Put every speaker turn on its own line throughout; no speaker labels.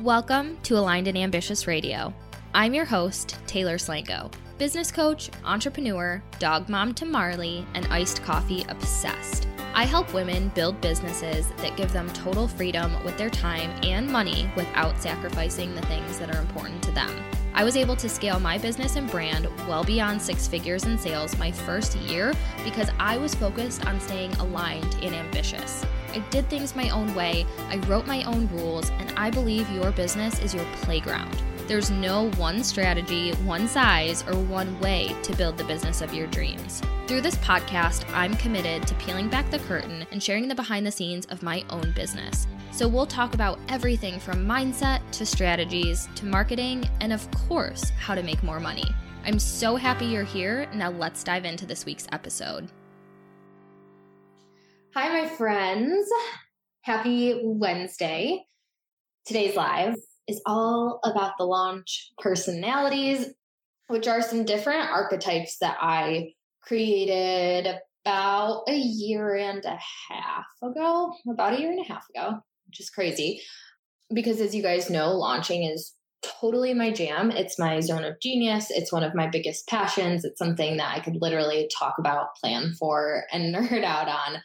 Welcome to Aligned and Ambitious Radio. I'm your host, Taylor Slanko, business coach, entrepreneur, dog mom to Marley, and iced coffee obsessed. I help women build businesses that give them total freedom with their time and money without sacrificing the things that are important to them. I was able to scale my business and brand well beyond six figures in sales my first year because I was focused on staying aligned and ambitious. I did things my own way, I wrote my own rules, and I believe your business is your playground. There's no one strategy, one size, or one way to build the business of your dreams. Through this podcast, I'm committed to peeling back the curtain and sharing the behind the scenes of my own business. So we'll talk about everything from mindset to strategies to marketing and, of course, how to make more money. I'm so happy you're here. Now let's dive into this week's episode. Hi, my friends. Happy Wednesday. Today's live is all about the launch personalities, which are some different archetypes that I created about a year and a half ago, about a year and a half ago, which is crazy. Because as you guys know, launching is totally my jam. It's my zone of genius. It's one of my biggest passions. It's something that I could literally talk about, plan for, and nerd out on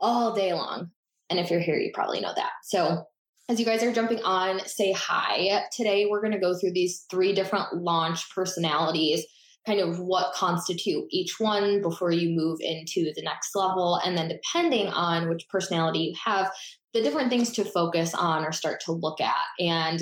all day long. And if you're here, you probably know that. So, as you guys are jumping on, say hi. Today, we're going to go through these three different launch personalities, kind of what constitute each one before you move into the next level. And then, depending on which personality you have, the different things to focus on or start to look at. And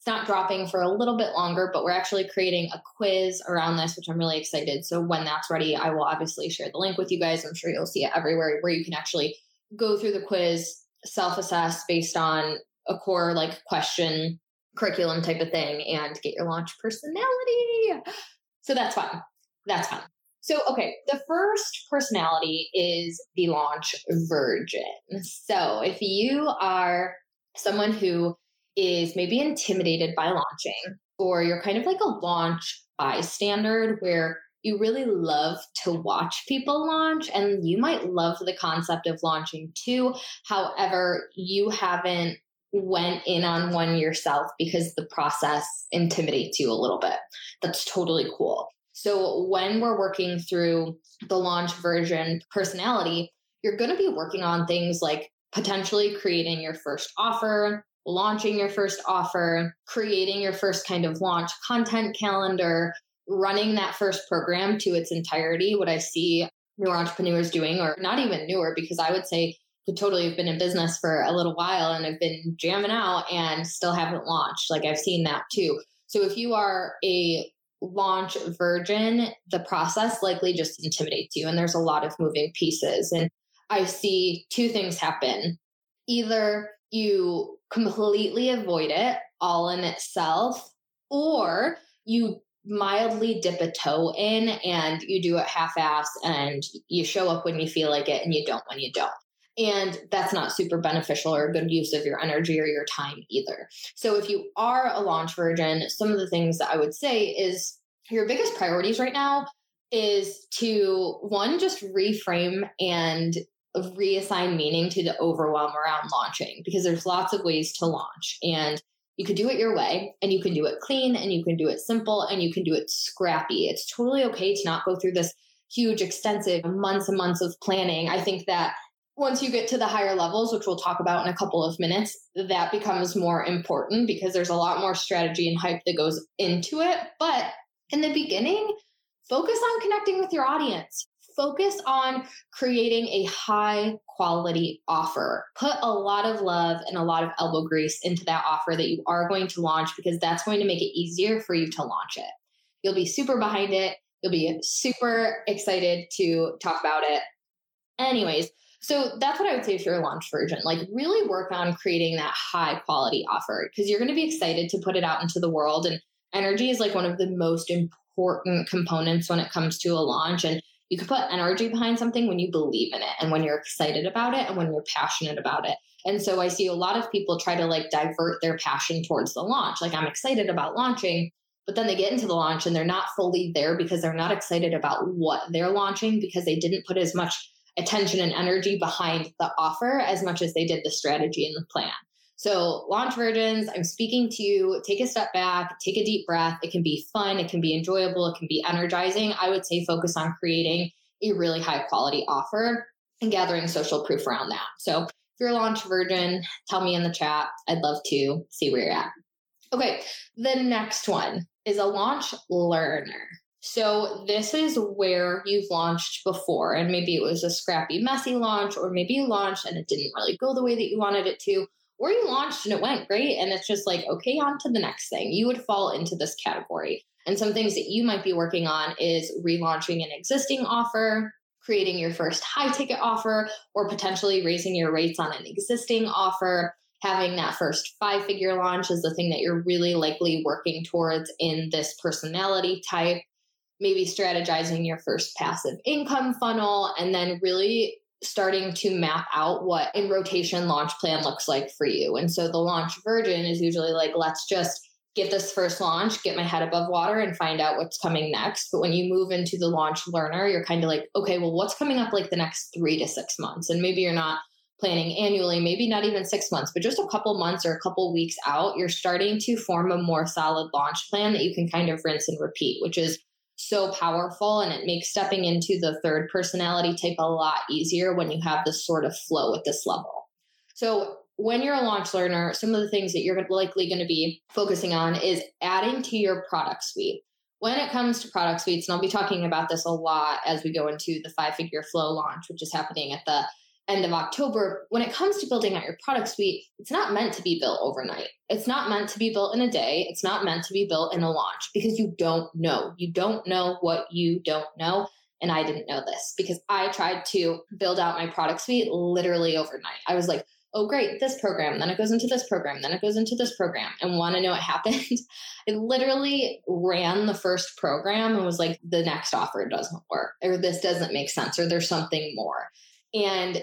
it's not dropping for a little bit longer, but we're actually creating a quiz around this, which I'm really excited. So when that's ready, I will obviously share the link with you guys. I'm sure you'll see it everywhere where you can actually go through the quiz, self assess based on a core like question curriculum type of thing and get your launch personality. So that's fun. That's fun. So, okay, the first personality is the launch virgin. So, if you are someone who is maybe intimidated by launching, or you're kind of like a launch bystander where you really love to watch people launch and you might love the concept of launching too. However, you haven't went in on one yourself because the process intimidates you a little bit. That's totally cool. So when we're working through the launch virgin personality, you're going to be working on things like potentially creating your first offer, launching your first offer, creating your first kind of launch content calendar, running that first program to its entirety. What I see newer entrepreneurs doing, or not even newer, because I would say could totally have been in business for a little while and have been jamming out and still haven't launched. Like I've seen that too. So if you are a launch virgin, the process likely just intimidates you. And there's a lot of moving pieces. And I see two things happen. Either you completely avoid it all in itself, or you mildly dip a toe in and you do it half ass and you show up when you feel like it and you don't when you don't. And that's not super beneficial or a good use of your energy or your time either. So, if you are a launch virgin, some of the things that I would say is your biggest priorities right now is to one, just reframe and reassign meaning to the overwhelm around launching because there's lots of ways to launch. And you can do it your way and you can do it clean and you can do it simple and you can do it scrappy. It's totally okay to not go through this huge, extensive months and months of planning. I think that once you get to the higher levels, which we'll talk about in a couple of minutes, that becomes more important because there's a lot more strategy and hype that goes into it. But in the beginning, focus on connecting with your audience focus on creating a high quality offer. Put a lot of love and a lot of elbow grease into that offer that you are going to launch because that's going to make it easier for you to launch it. You'll be super behind it. You'll be super excited to talk about it. Anyways, so that's what I would say if you're a launch virgin. Like, really work on creating that high quality offer because you're going to be excited to put it out into the world. And energy is like one of the most important components when it comes to a launch. And you can put energy behind something when you believe in it and when you're excited about it and when you're passionate about it. And so I see a lot of people try to like divert their passion towards the launch. Like I'm excited about launching, but then they get into the launch and they're not fully there because they're not excited about what they're launching because they didn't put as much attention and energy behind the offer as much as they did the strategy and the plan. So, launch virgins, I'm speaking to you. Take a step back, take a deep breath. It can be fun, it can be enjoyable, it can be energizing. I would say focus on creating a really high quality offer and gathering social proof around that. So, if you're a launch virgin, tell me in the chat. I'd love to see where you're at. Okay, the next one is a launch learner. So, this is where you've launched before, and maybe it was a scrappy, messy launch, or maybe you launched and it didn't really go the way that you wanted it to, or you launched and it went great, and it's just like, okay, on to the next thing. You would fall into this category. And some things that you might be working on is relaunching an existing offer, creating your first high ticket offer, or potentially raising your rates on an existing offer. Having that first five figure launch is the thing that you're really likely working towards in this personality type maybe strategizing your first passive income funnel, and then really starting to map out what in rotation launch plan looks like for you. And so the launch virgin is usually like, let's just get this first launch, get my head above water, and find out what's coming next. But when you move into the launch learner, you're kind of like, okay, well, what's coming up like the next three to six months? And maybe you're not planning annually, maybe not even six months, but just a couple months or a couple weeks out, you're starting to form a more solid launch plan that you can kind of rinse and repeat, which is so powerful and it makes stepping into the third personality type a lot easier when you have this sort of flow at this level. So, when you're a launch learner, some of the things that you're likely going to be focusing on is adding to your product suite. When it comes to product suites, and I'll be talking about this a lot as we go into the five figure flow launch, which is happening at the end of October, when it comes to building out your product suite, it's not meant to be built overnight. It's not meant to be built in a day. It's not meant to be built in a launch because you don't know. You don't know what you don't know. And I didn't know this because I tried to build out my product suite literally overnight. I was like, oh, great, this program, then it goes into this program, then it goes into this program. And want to know what happened? I literally ran the first program and was like, the next offer doesn't work, or this doesn't make sense, or there's something more. And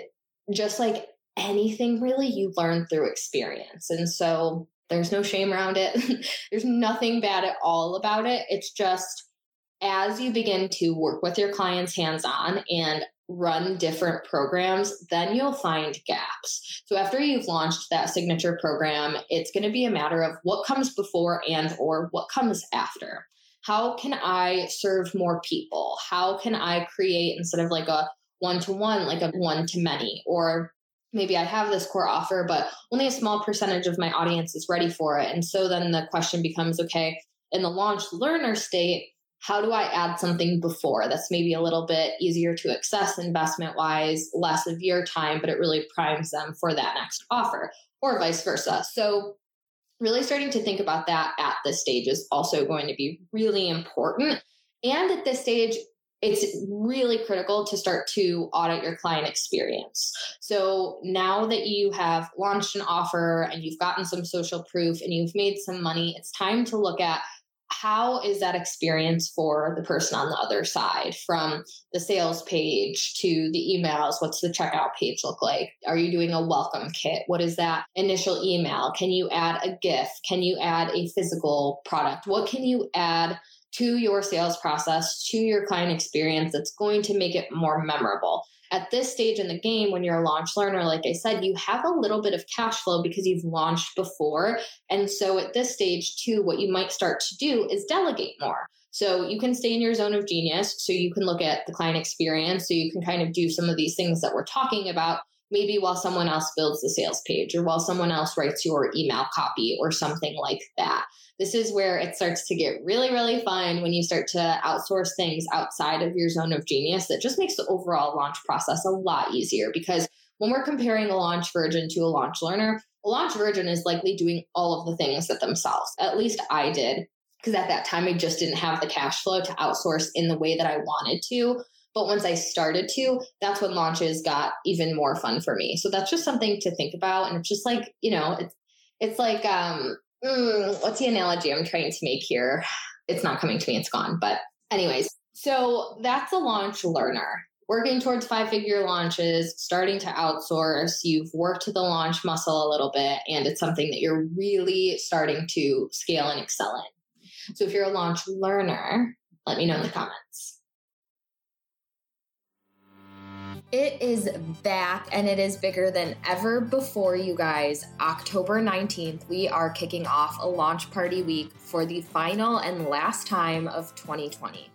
just like anything really, you learn through experience. And so there's no shame around it. there's nothing bad at all about it. It's just as you begin to work with your clients hands on and run different programs, then you'll find gaps. So after you've launched that signature program, it's going to be a matter of what comes before and or what comes after. How can I serve more people? How can I create instead of like a one to one, like a one to many, or maybe I have this core offer, but only a small percentage of my audience is ready for it. And so then the question becomes okay, in the launch learner state, how do I add something before that's maybe a little bit easier to access investment wise, less of your time, but it really primes them for that next offer, or vice versa. So, really starting to think about that at this stage is also going to be really important. And at this stage, it's really critical to start to audit your client experience. So now that you have launched an offer and you've gotten some social proof and you've made some money, it's time to look at how is that experience for the person on the other side from the sales page to the emails. What's the checkout page look like? Are you doing a welcome kit? What is that initial email? Can you add a gift? Can you add a physical product? What can you add to your sales process, to your client experience that's going to make it more memorable. At this stage in the game, when you're a launch learner, like I said, you have a little bit of cash flow because you've launched before. And so at this stage, too, what you might start to do is delegate more. So you can stay in your zone of genius. So you can look at the client experience. So you can kind of do some of these things that we're talking about, maybe while someone else builds the sales page or while someone else writes your email copy or something like that this is where it starts to get really, really fun when you start to outsource things outside of your zone of genius. That just makes the overall launch process a lot easier because when we're comparing a launch virgin to a launch learner, a launch virgin is likely doing all of the things that themselves. At least I did, because at that time I just didn't have the cash flow to outsource in the way that I wanted to. But once I started to, that's when launches got even more fun for me. So that's just something to think about. And it's just like, you know, it's it's like um mm, what's the analogy I'm trying to make here? It's not coming to me, it's gone. But, anyways, so that's a launch learner. Working towards five figure launches, starting to outsource, you've worked the launch muscle a little bit, and it's something that you're really starting to scale and excel in. So, if you're a launch learner, let me know in the comments. It is back and it is bigger than ever before, you guys. October 19th, we are kicking off a launch party week for the final and last time of 2020.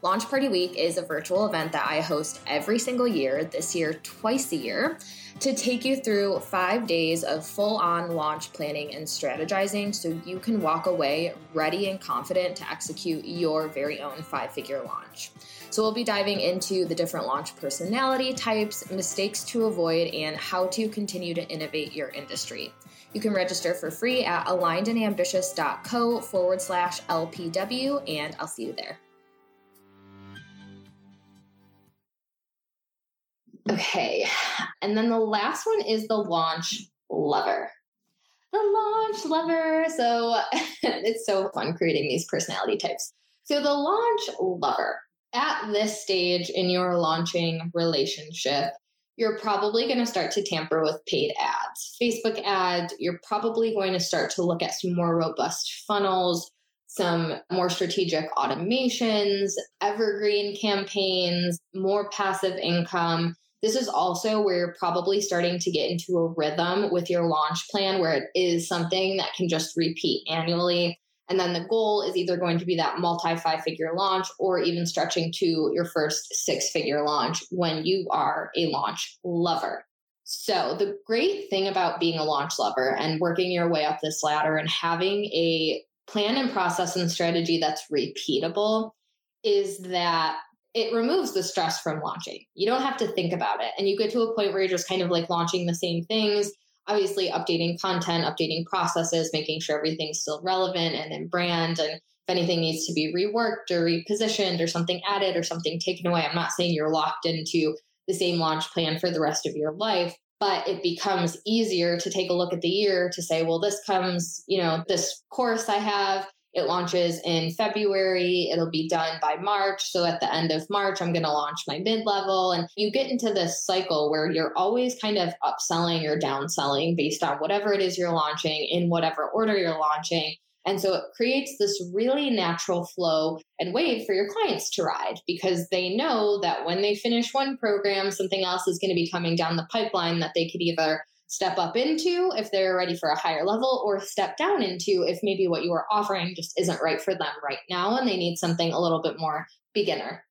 Launch Party Week is a virtual event that I host every single year, this year, twice a year, to take you through five days of full on launch planning and strategizing so you can walk away ready and confident to execute your very own five figure launch. So, we'll be diving into the different launch personality types, mistakes to avoid, and how to continue to innovate your industry. You can register for free at alignedandambitious.co forward slash LPW, and I'll see you there. Okay, and then the last one is the launch lover. The launch lover. So it's so fun creating these personality types. So the launch lover at this stage in your launching relationship, you're probably going to start to tamper with paid ads. Facebook ads, you're probably going to start to look at some more robust funnels, some more strategic automations, evergreen campaigns, more passive income. This is also where you're probably starting to get into a rhythm with your launch plan where it is something that can just repeat annually and then the goal is either going to be that multi five figure launch or even stretching to your first six figure launch when you are a launch lover. So, the great thing about being a launch lover and working your way up this ladder and having a plan and process and strategy that's repeatable is that it removes the stress from launching. You don't have to think about it. And you get to a point where you're just kind of like launching the same things obviously updating content, updating processes, making sure everything's still relevant and in brand. And if anything needs to be reworked or repositioned or something added or something taken away, I'm not saying you're locked into the same launch plan for the rest of your life, but it becomes easier to take a look at the year to say, well, this comes, you know, this course I have it launches in February. It'll be done by March. So at the end of March, I'm going to launch my mid level. And you get into this cycle where you're always kind of upselling or downselling based on whatever it is you're launching in whatever order you're launching. And so it creates this really natural flow and wave for your clients to ride because they know that when they finish one program, something else is going to be coming down the pipeline that they could either step up into if they're ready for a higher level or step down into if maybe what you are offering just isn't right for them right now and they need something a little bit more beginner.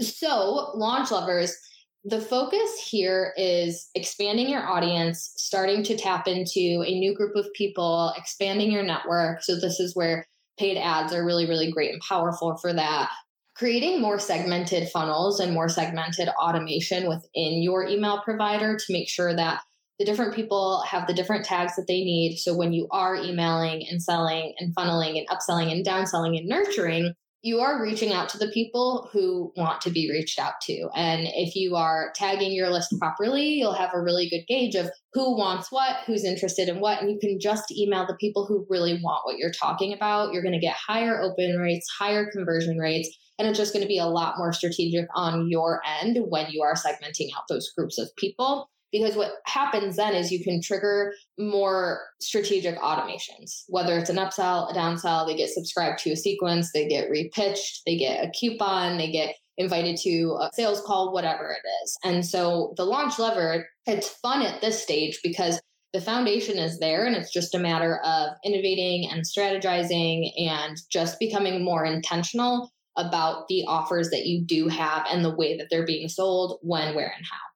So, launch lovers, the focus here is expanding your audience, starting to tap into a new group of people, expanding your network. So, this is where paid ads are really, really great and powerful for that. Creating more segmented funnels and more segmented automation within your email provider to make sure that the different people have the different tags that they need. So when you are emailing and selling and funneling and upselling and downselling and nurturing, you are reaching out to the people who want to be reached out to. And if you are tagging your list properly, you'll have a really good gauge of who wants what, who's interested in what, and you can just email the people who really want what you're talking about. You're going to get higher open rates, higher conversion rates, and it's just going to be a lot more strategic on your end when you are segmenting out those groups of people because what happens then is you can trigger more strategic automations. Whether it's an upsell a downsell they get subscribed to a sequence they get repitched they get a coupon they get invited to a sales call whatever it is. And so the launch lover it's fun at this stage because the foundation is there and it's just a matter of innovating and strategizing and just becoming more intentional about the offers that you do have and the way that they're being sold when where and how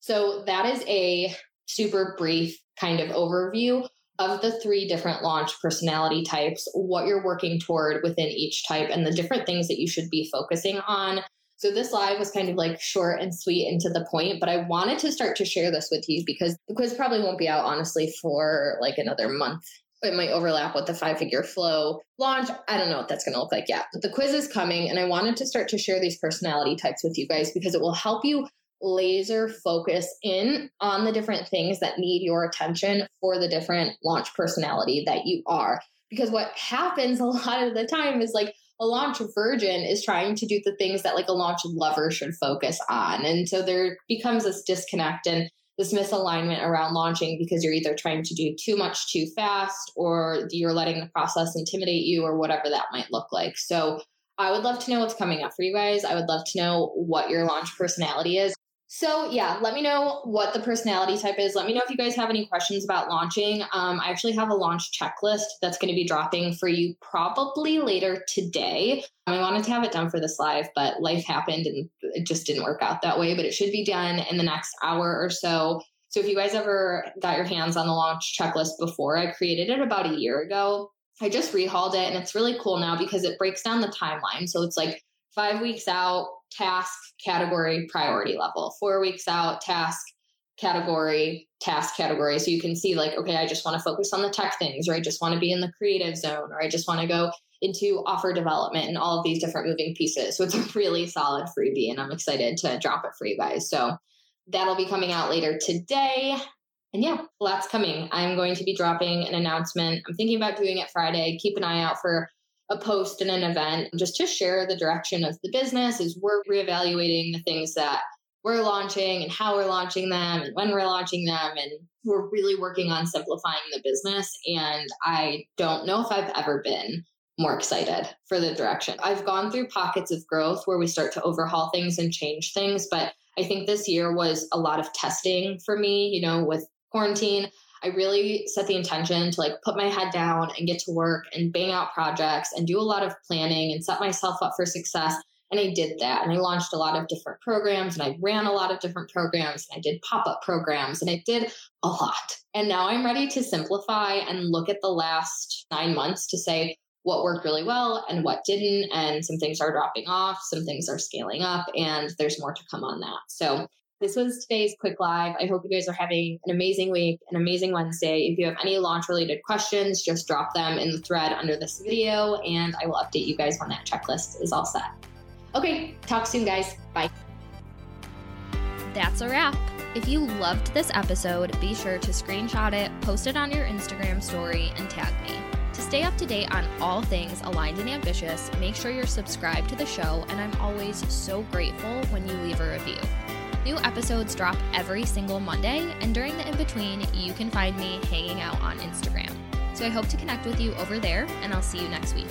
so that is a super brief kind of overview of the three different launch personality types, what you're working toward within each type, and the different things that you should be focusing on. So this live was kind of like short and sweet and to the point, but I wanted to start to share this with you because the quiz probably won't be out honestly for like another month. It might overlap with the five figure flow launch. I don't know what that's going to look like yet, but the quiz is coming and I wanted to start to share these personality types with you guys because it will help you laser focus in on the different things that need your attention for the different launch personality that you are. Because what happens a lot of the time is like a launch virgin is trying to do the things that like a launch lover should focus on. And so there becomes this disconnect and this misalignment around launching because you're either trying to do too much too fast or you're letting the process intimidate you or whatever that might look like. So I would love to know what's coming up for you guys. I would love to know what your launch personality is. So yeah, let me know what the personality type is. Let me know if you guys have any questions about launching. Um, I actually have a launch checklist that's going to be dropping for you probably later today. I wanted to have it done for this live, but life happened and it just didn't work out that way. But it should be done in the next hour or so. So if you guys ever got your hands on the launch checklist before, I created it about a year ago. I just rehauled it and it's really cool now because it breaks down the timeline. So it's like five weeks out, task, category, priority level, four weeks out, task, category, task category. So you can see, like, okay, I just want to focus on the tech things, or I just want to be in the creative zone, or I just want to go into offer development and all of these different moving pieces. So it's a really solid freebie, and I'm excited to drop it for you guys. So that'll be coming out later today. And yeah, lots coming. I'm going to be dropping an announcement. I'm thinking about doing it Friday. Keep an eye out for a post and an event just to share the direction of the business is we're reevaluating the things that we're launching and how we're launching them and when we're launching them. And we're really working on simplifying the business. And i don't know if i've ever been more excited for the direction. I've gone through pockets of growth where we start to overhaul things and change things. But i think this year was a lot of testing for me you know with quarantine I really set the intention to like put my head down and get to work and bang out projects and do a lot of planning and set myself up for success. And I did that. And I launched a lot of different programs and I ran a lot of different programs and I did pop up programs and I did a lot. And now I'm ready to simplify and look at the last nine months to say what worked really well and what didn't. And some things are dropping off, some things are scaling up, and there's more to come on that. So this was today's quick live. I hope you guys are having an amazing week, an amazing Wednesday. If you have any launch related questions, just drop them in the thread under this video and I will update you guys when that checklist is all set. Okay, talk soon, guys. Bye.
That's a wrap. If you loved this episode, be sure to screenshot it, post it on your Instagram story, and tag me. To stay up to date on all things aligned and ambitious, make sure you're subscribed to the show, and I'm always so grateful when you leave a review. New episodes drop every single Monday, and during the in between, you can find me hanging out on Instagram. So I hope to connect with you over there, and I'll see you next week.